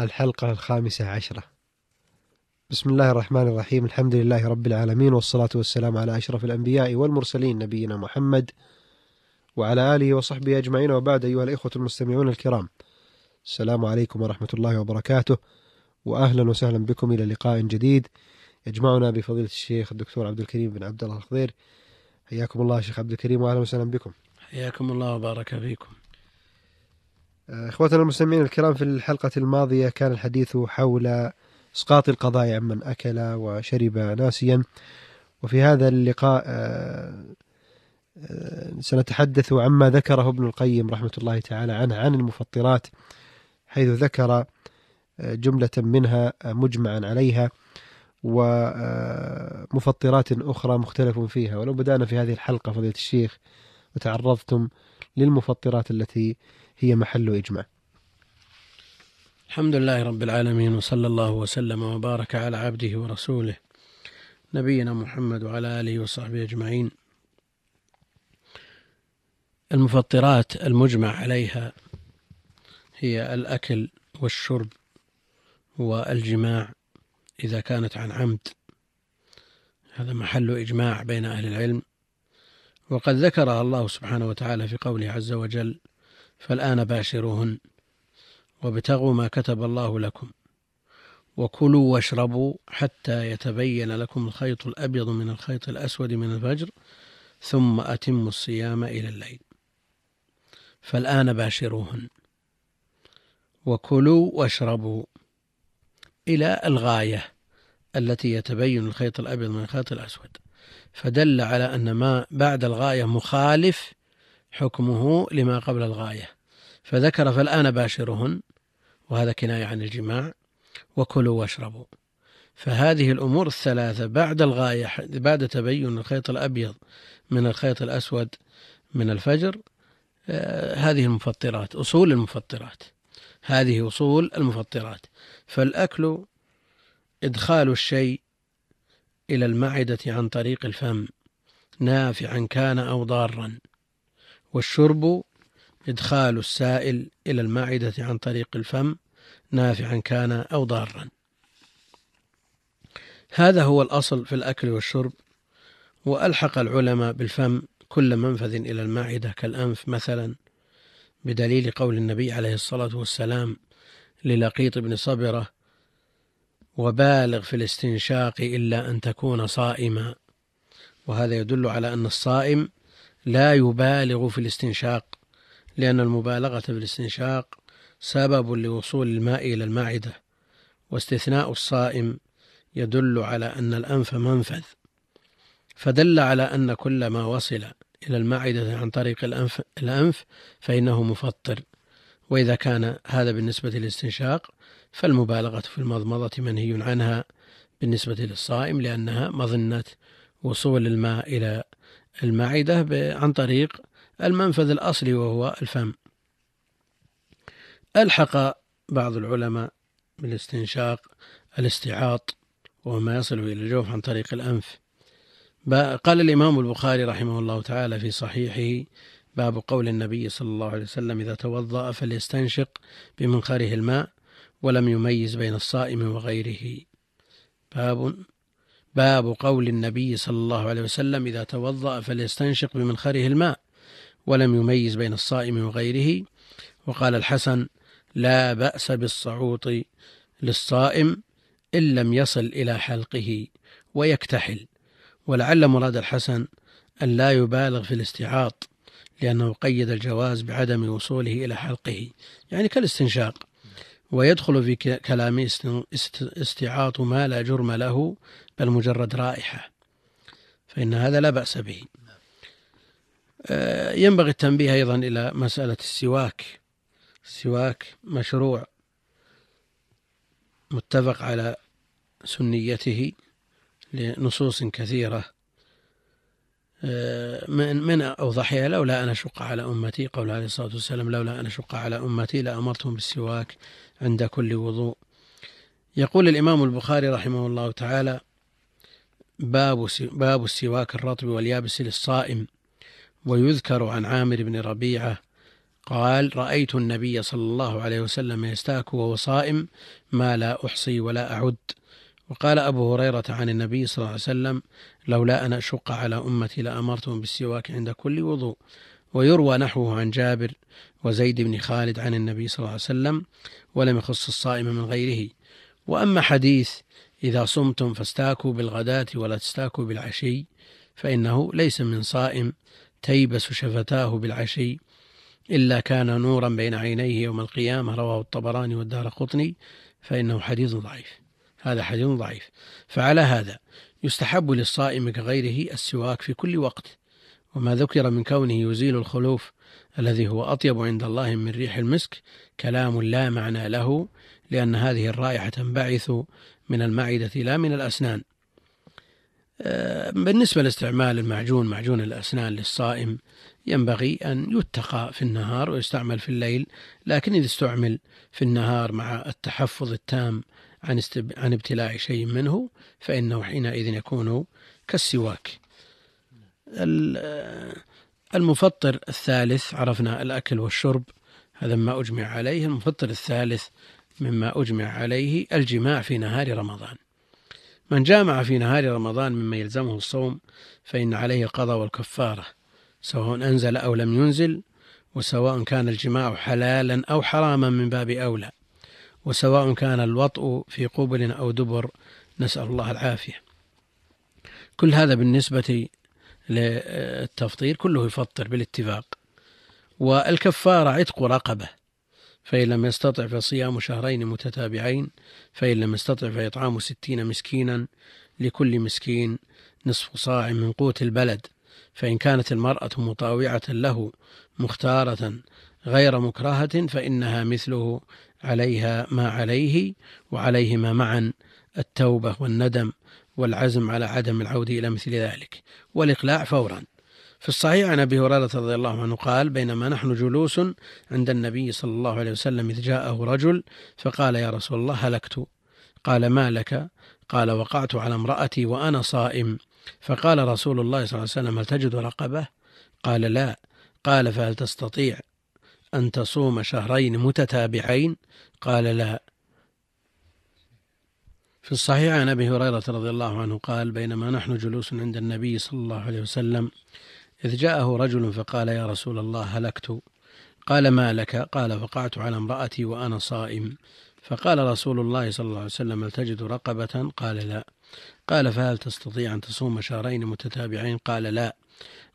الحلقة الخامسة عشرة. بسم الله الرحمن الرحيم. الحمد لله رب العالمين والصلاة والسلام على أشرف الأنبياء والمرسلين نبينا محمد وعلى آله وصحبه أجمعين. وبعد أيها الإخوة المستمعون الكرام السلام عليكم ورحمة الله وبركاته وأهلا وسهلا بكم إلى لقاء جديد. يجمعنا بفضيلة الشيخ الدكتور عبد الكريم بن عبد الله الخضير. حياكم الله شيخ عبد الكريم وأهلا وسهلا بكم. حياكم الله وبارك فيكم. اخوتنا المستمعين الكرام في الحلقة الماضية كان الحديث حول إسقاط القضاء عمن أكل وشرب ناسيا. وفي هذا اللقاء آه، آه، سنتحدث عما ذكره ابن القيم رحمة الله تعالى عنه عن المفطرات حيث ذكر آه، جملة منها مجمعا عليها ومفطرات أخرى مختلف فيها. ولو بدأنا في هذه الحلقة فضيلة الشيخ وتعرضتم للمفطرات التي هي محل إجماع. الحمد لله رب العالمين وصلى الله وسلم وبارك على عبده ورسوله نبينا محمد وعلى آله وصحبه أجمعين. المفطرات المجمع عليها هي الأكل والشرب والجماع إذا كانت عن عمد. هذا محل إجماع بين أهل العلم. وقد ذكرها الله سبحانه وتعالى في قوله عز وجل فالآن باشروهن وابتغوا ما كتب الله لكم وكلوا واشربوا حتى يتبين لكم الخيط الأبيض من الخيط الأسود من الفجر ثم أتموا الصيام إلى الليل. فالآن باشروهن وكلوا واشربوا إلى الغاية التي يتبين الخيط الأبيض من الخيط الأسود. فدل على أن ما بعد الغاية مخالف حكمه لما قبل الغاية. فذكر فالآن باشرهن وهذا كناية عن الجماع وكلوا واشربوا. فهذه الأمور الثلاثة بعد الغاية بعد تبين الخيط الأبيض من الخيط الأسود من الفجر آه، هذه المفطرات أصول المفطرات. هذه أصول المفطرات. فالأكل إدخال الشيء إلى المعدة عن طريق الفم نافعا كان أو ضارا. والشرب إدخال السائل إلى المعدة عن طريق الفم نافعا كان أو ضارا. هذا هو الأصل في الأكل والشرب وألحق العلماء بالفم كل منفذ إلى المعدة كالأنف مثلا بدليل قول النبي عليه الصلاة والسلام للقيط بن صبرة وبالغ في الاستنشاق إلا أن تكون صائما. وهذا يدل على أن الصائم لا يبالغ في الاستنشاق لأن المبالغة في الاستنشاق سبب لوصول الماء إلى المعدة واستثناء الصائم يدل على أن الأنف منفذ. فدل على أن كل ما وصل إلى المعدة عن طريق الأنف, الأنف فإنه مفطر. وإذا كان هذا بالنسبة للاستنشاق فالمبالغة في المضمضة منهي عنها بالنسبة للصائم لأنها مظنة وصول الماء إلى المعدة عن طريق المنفذ الأصلي وهو الفم. ألحق بعض العلماء بالاستنشاق الاستعاط وهو ما يصل إلى الجوف عن طريق الأنف. قال الإمام البخاري رحمه الله تعالى في صحيحه باب قول النبي صلى الله عليه وسلم إذا توضأ فليستنشق بمنخره الماء ولم يميز بين الصائم وغيره. باب باب قول النبي صلى الله عليه وسلم إذا توضأ فليستنشق بمنخره الماء ولم يميز بين الصائم وغيره. وقال الحسن لا بأس بالصعوط للصائم إن لم يصل إلى حلقه ويكتحل. ولعل مراد الحسن أن لا يبالغ في الاستعاط لأنه قيد الجواز بعدم وصوله إلى حلقه يعني كالاستنشاق. ويدخل في كلامه استعاط ما لا جرم له بل مجرد رائحة. فإن هذا لا بأس به. آه، ينبغي التنبيه أيضا إلى مسألة السواك. السواك مشروع متفق على سنيته لنصوص كثيرة. من من أوضحها لولا أن أشق على أمتي قول عليه الصلاة والسلام لولا أن أشق على أمتي لأمرتهم بالسواك عند كل وضوء. يقول الإمام البخاري رحمه الله تعالى باب باب السواك الرطب واليابس للصائم. ويذكر عن عامر بن ربيعة قال رأيت النبي صلى الله عليه وسلم يستاك وهو صائم ما لا أحصي ولا أعد. وقال أبو هريرة عن النبي صلى الله عليه وسلم لولا أن أشق على أمتي لأمرتهم بالسواك عند كل وضوء. ويروى نحوه عن جابر وزيد بن خالد عن النبي صلى الله عليه وسلم ولم يخص الصائم من غيره. وأما حديث إذا صمتم فاستاكوا بالغداة ولا تستاكوا بالعشي فإنه ليس من صائم تيبس شفتاه بالعشي إلا كان نورا بين عينيه يوم القيامة. رواه الطبراني والدار قطني فإنه حديث ضعيف. هذا حديث ضعيف. فعلى هذا يستحب للصائم كغيره السواك في كل وقت وما ذكر من كونه يزيل الخلوف الذي هو أطيب عند الله من ريح المسك كلام لا معنى له لأن هذه الرائحة تنبعث من المعدة لا من الأسنان. آه، بالنسبة لاستعمال المعجون معجون الأسنان للصائم ينبغي أن يتقى في النهار ويستعمل في الليل لكن إذا استعمل في النهار مع التحفظ التام عن عن ابتلاع شيء منه فإنه حينئذ يكون كالسواك. المفطر الثالث عرفنا الأكل والشرب هذا ما أجمع عليه. المفطر الثالث مما أجمع عليه الجماع في نهار رمضان. من جامع في نهار رمضان مما يلزمه الصوم فإن عليه القضاء والكفارة سواء أنزل أو لم ينزل وسواء كان الجماع حلالا أو حراما من باب أولى. وسواء كان الوطء في قبل أو دبر نسأل الله العافية. كل هذا بالنسبة للتفطير كله يفطر بالاتفاق. والكفارة عتق رقبة فإن لم يستطع فصيام شهرين متتابعين فإن لم يستطع فإطعام ستين مسكينا لكل مسكين نصف صاع من قوت البلد فإن كانت المرأة مطاوعة له مختارة غير مكرهة فإنها مثله عليها ما عليه وعليهما معا التوبة والندم والعزم على عدم العودة إلى مثل ذلك. والإقلاع فورا. في الصحيح عن أبي هريرة رضي الله عنه قال بينما نحن جلوس عند النبي صلى الله عليه وسلم إذ جاءه رجل فقال يا رسول الله هلكت. قال ما لك؟ قال وقعت على امرأتي وأنا صائم. فقال رسول الله صلى الله عليه وسلم هل تجد رقبة؟ قال لا. قال فهل تستطيع؟ أن تصوم شهرين متتابعين؟ قال لا. في الصحيح عن أبي هريرة رضي الله عنه قال بينما نحن جلوس عند النبي صلى الله عليه وسلم إذ جاءه رجل فقال يا رسول الله هلكت. قال ما لك؟ قال فقعت على امرأتي وأنا صائم. فقال رسول الله صلى الله عليه وسلم هل تجد رقبة؟ قال لا. قال فهل تستطيع أن تصوم شهرين متتابعين؟ قال لا.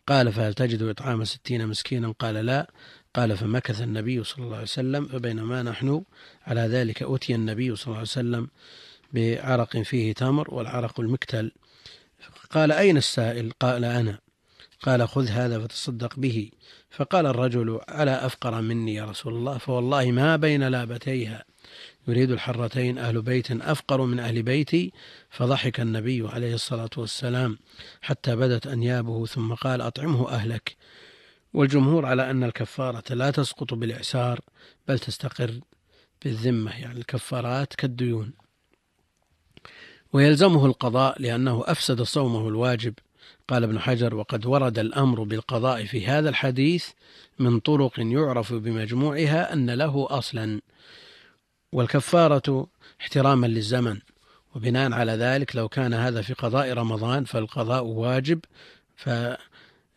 قال فهل تجد إطعام ستين مسكينا؟ قال لا. قال فمكث النبي صلى الله عليه وسلم فبينما نحن على ذلك أتي النبي صلى الله عليه وسلم بعرق فيه تمر والعرق المكتل. قال أين السائل؟ قال أنا. قال خذ هذا فتصدق به. فقال الرجل على أفقر مني يا رسول الله؟ فوالله ما بين لابتيها. يريد الحرتين أهل بيت أفقر من أهل بيتي. فضحك النبي عليه الصلاة والسلام حتى بدت أنيابه ثم قال أطعمه أهلك. والجمهور على أن الكفارة لا تسقط بالإعسار بل تستقر بالذمة يعني الكفارات كالديون. ويلزمه القضاء لأنه أفسد صومه الواجب. قال ابن حجر وقد ورد الأمر بالقضاء في هذا الحديث من طرق يعرف بمجموعها أن له أصلا. والكفارة احتراما للزمن. وبناء على ذلك لو كان هذا في قضاء رمضان فالقضاء واجب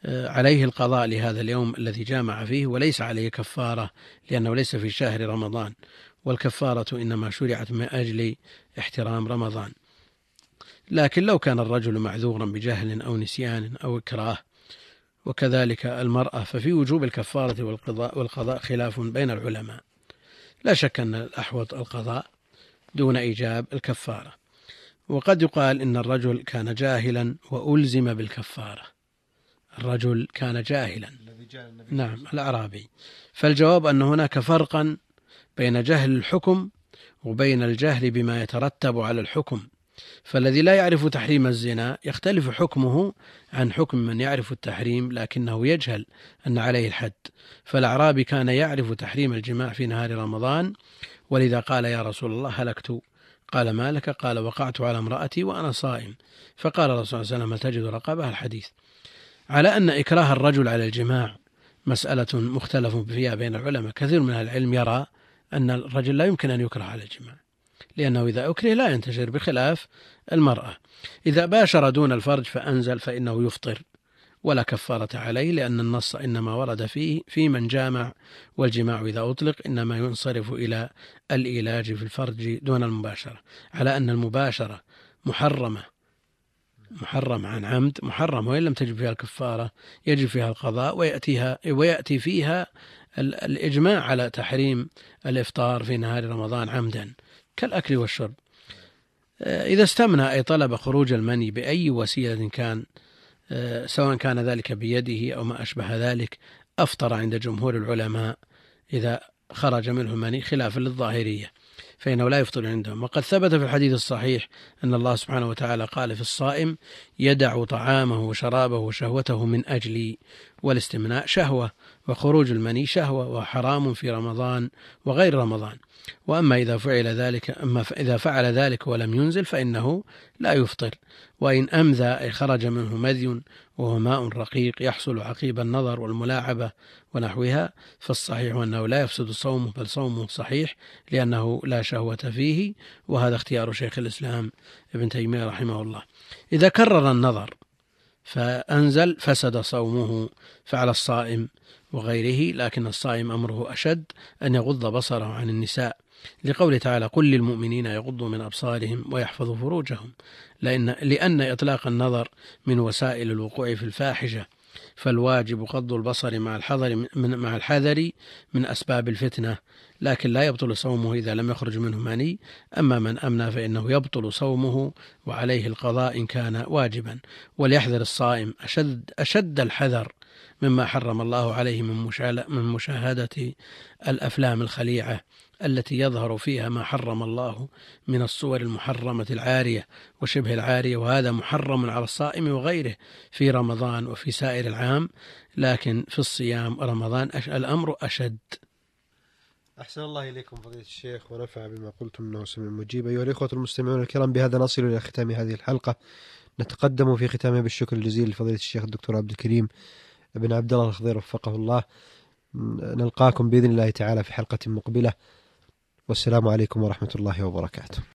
فعليه القضاء لهذا اليوم الذي جامع فيه وليس عليه كفارة لأنه ليس في شهر رمضان. والكفارة إنما شرعت من أجل احترام رمضان. لكن لو كان الرجل معذورا بجهل أو نسيان أو إكراه وكذلك المرأة ففي وجوب الكفارة والقضاء, والقضاء خلاف بين العلماء. لا شك أن الأحوط القضاء دون إيجاب الكفارة. وقد يقال إن الرجل كان جاهلا وألزم بالكفارة. الرجل كان جاهلا. نعم الأعرابي. فالجواب أن هناك فرقا بين جهل الحكم وبين الجهل بما يترتب على الحكم. فالذي لا يعرف تحريم الزنا يختلف حكمه عن حكم من يعرف التحريم لكنه يجهل أن عليه الحد. فالأعرابي كان يعرف تحريم الجماع في نهار رمضان ولذا قال يا رسول الله هلكت. قال ما لك؟ قال وقعت على امرأتي وأنا صائم. فقال الرسول صلى الله عليه وسلم هل تجد رقبة؟ الحديث على أن إكراه الرجل على الجماع مسألة مختلف فيها بين العلماء. كثير من العلم يرى أن الرجل لا يمكن أن يكره على الجماع لأنه إذا أكره لا ينتشر بخلاف المرأة. إذا باشر دون الفرج فأنزل فإنه يفطر ولا كفارة عليه لأن النص إنما ورد فيه في من جامع والجماع إذا أطلق إنما ينصرف إلى الإيلاج في الفرج دون المباشرة. على أن المباشرة محرمة محرم عن عمد محرم وإن لم تجب فيها الكفارة يجب فيها القضاء ويأتيها ويأتي فيها الإجماع على تحريم الإفطار في نهار رمضان عمدا كالأكل والشرب. إذا استمنى أي طلب خروج المني بأي وسيلة كان سواء كان ذلك بيده أو ما أشبه ذلك أفطر عند جمهور العلماء إذا خرج منه المني خلافا للظاهرية. فإنه لا يفطر عندهم وقد ثبت في الحديث الصحيح أن الله سبحانه وتعالى قال في الصائم يدع طعامه وشرابه وشهوته من أجلي والاستمناء شهوة. وخروج المني شهوة وحرام في رمضان وغير رمضان. وأما إذا فعل ذلك أما إذا فعل ذلك ولم ينزل فإنه لا يفطر. وإن أمذى أي خرج منه مذي وهو ماء رقيق يحصل عقيب النظر والملاعبة ونحوها فالصحيح أنه لا يفسد صومه بل صومه صحيح لأنه لا شهوة فيه وهذا اختيار شيخ الإسلام ابن تيمية رحمه الله. إذا كرر النظر فأنزل فسد صومه فعلى الصائم وغيره لكن الصائم أمره أشد أن يغض بصره عن النساء. لقوله تعالى قل للمؤمنين يغضوا من أبصارهم ويحفظوا فروجهم. لأن, لأن إطلاق النظر من وسائل الوقوع في الفاحشة فالواجب غض البصر مع الحذر من مع الحذر من أسباب الفتنة لكن لا يبطل صومه إذا لم يخرج منه مني أما من أمنى فإنه يبطل صومه وعليه القضاء إن كان واجبا. وليحذر الصائم أشد, أشد الحذر مما حرم الله عليه من مشاهدة الأفلام الخليعة التي يظهر فيها ما حرم الله من الصور المحرمة العارية وشبه العارية وهذا محرم على الصائم وغيره في رمضان وفي سائر العام لكن في الصيام رمضان الأمر أشد. أحسن الله إليكم فضيلة الشيخ ونفع بما قلتم أنه سميع مجيب. أيها الإخوة المستمعون الكرام بهذا نصل إلى ختام هذه الحلقة. نتقدم في ختامها بالشكر الجزيل لفضيلة الشيخ الدكتور عبد الكريم بن عبد الله الخضير وفقه الله. نلقاكم بإذن الله تعالى في حلقة مقبلة. والسلام عليكم ورحمة الله وبركاته.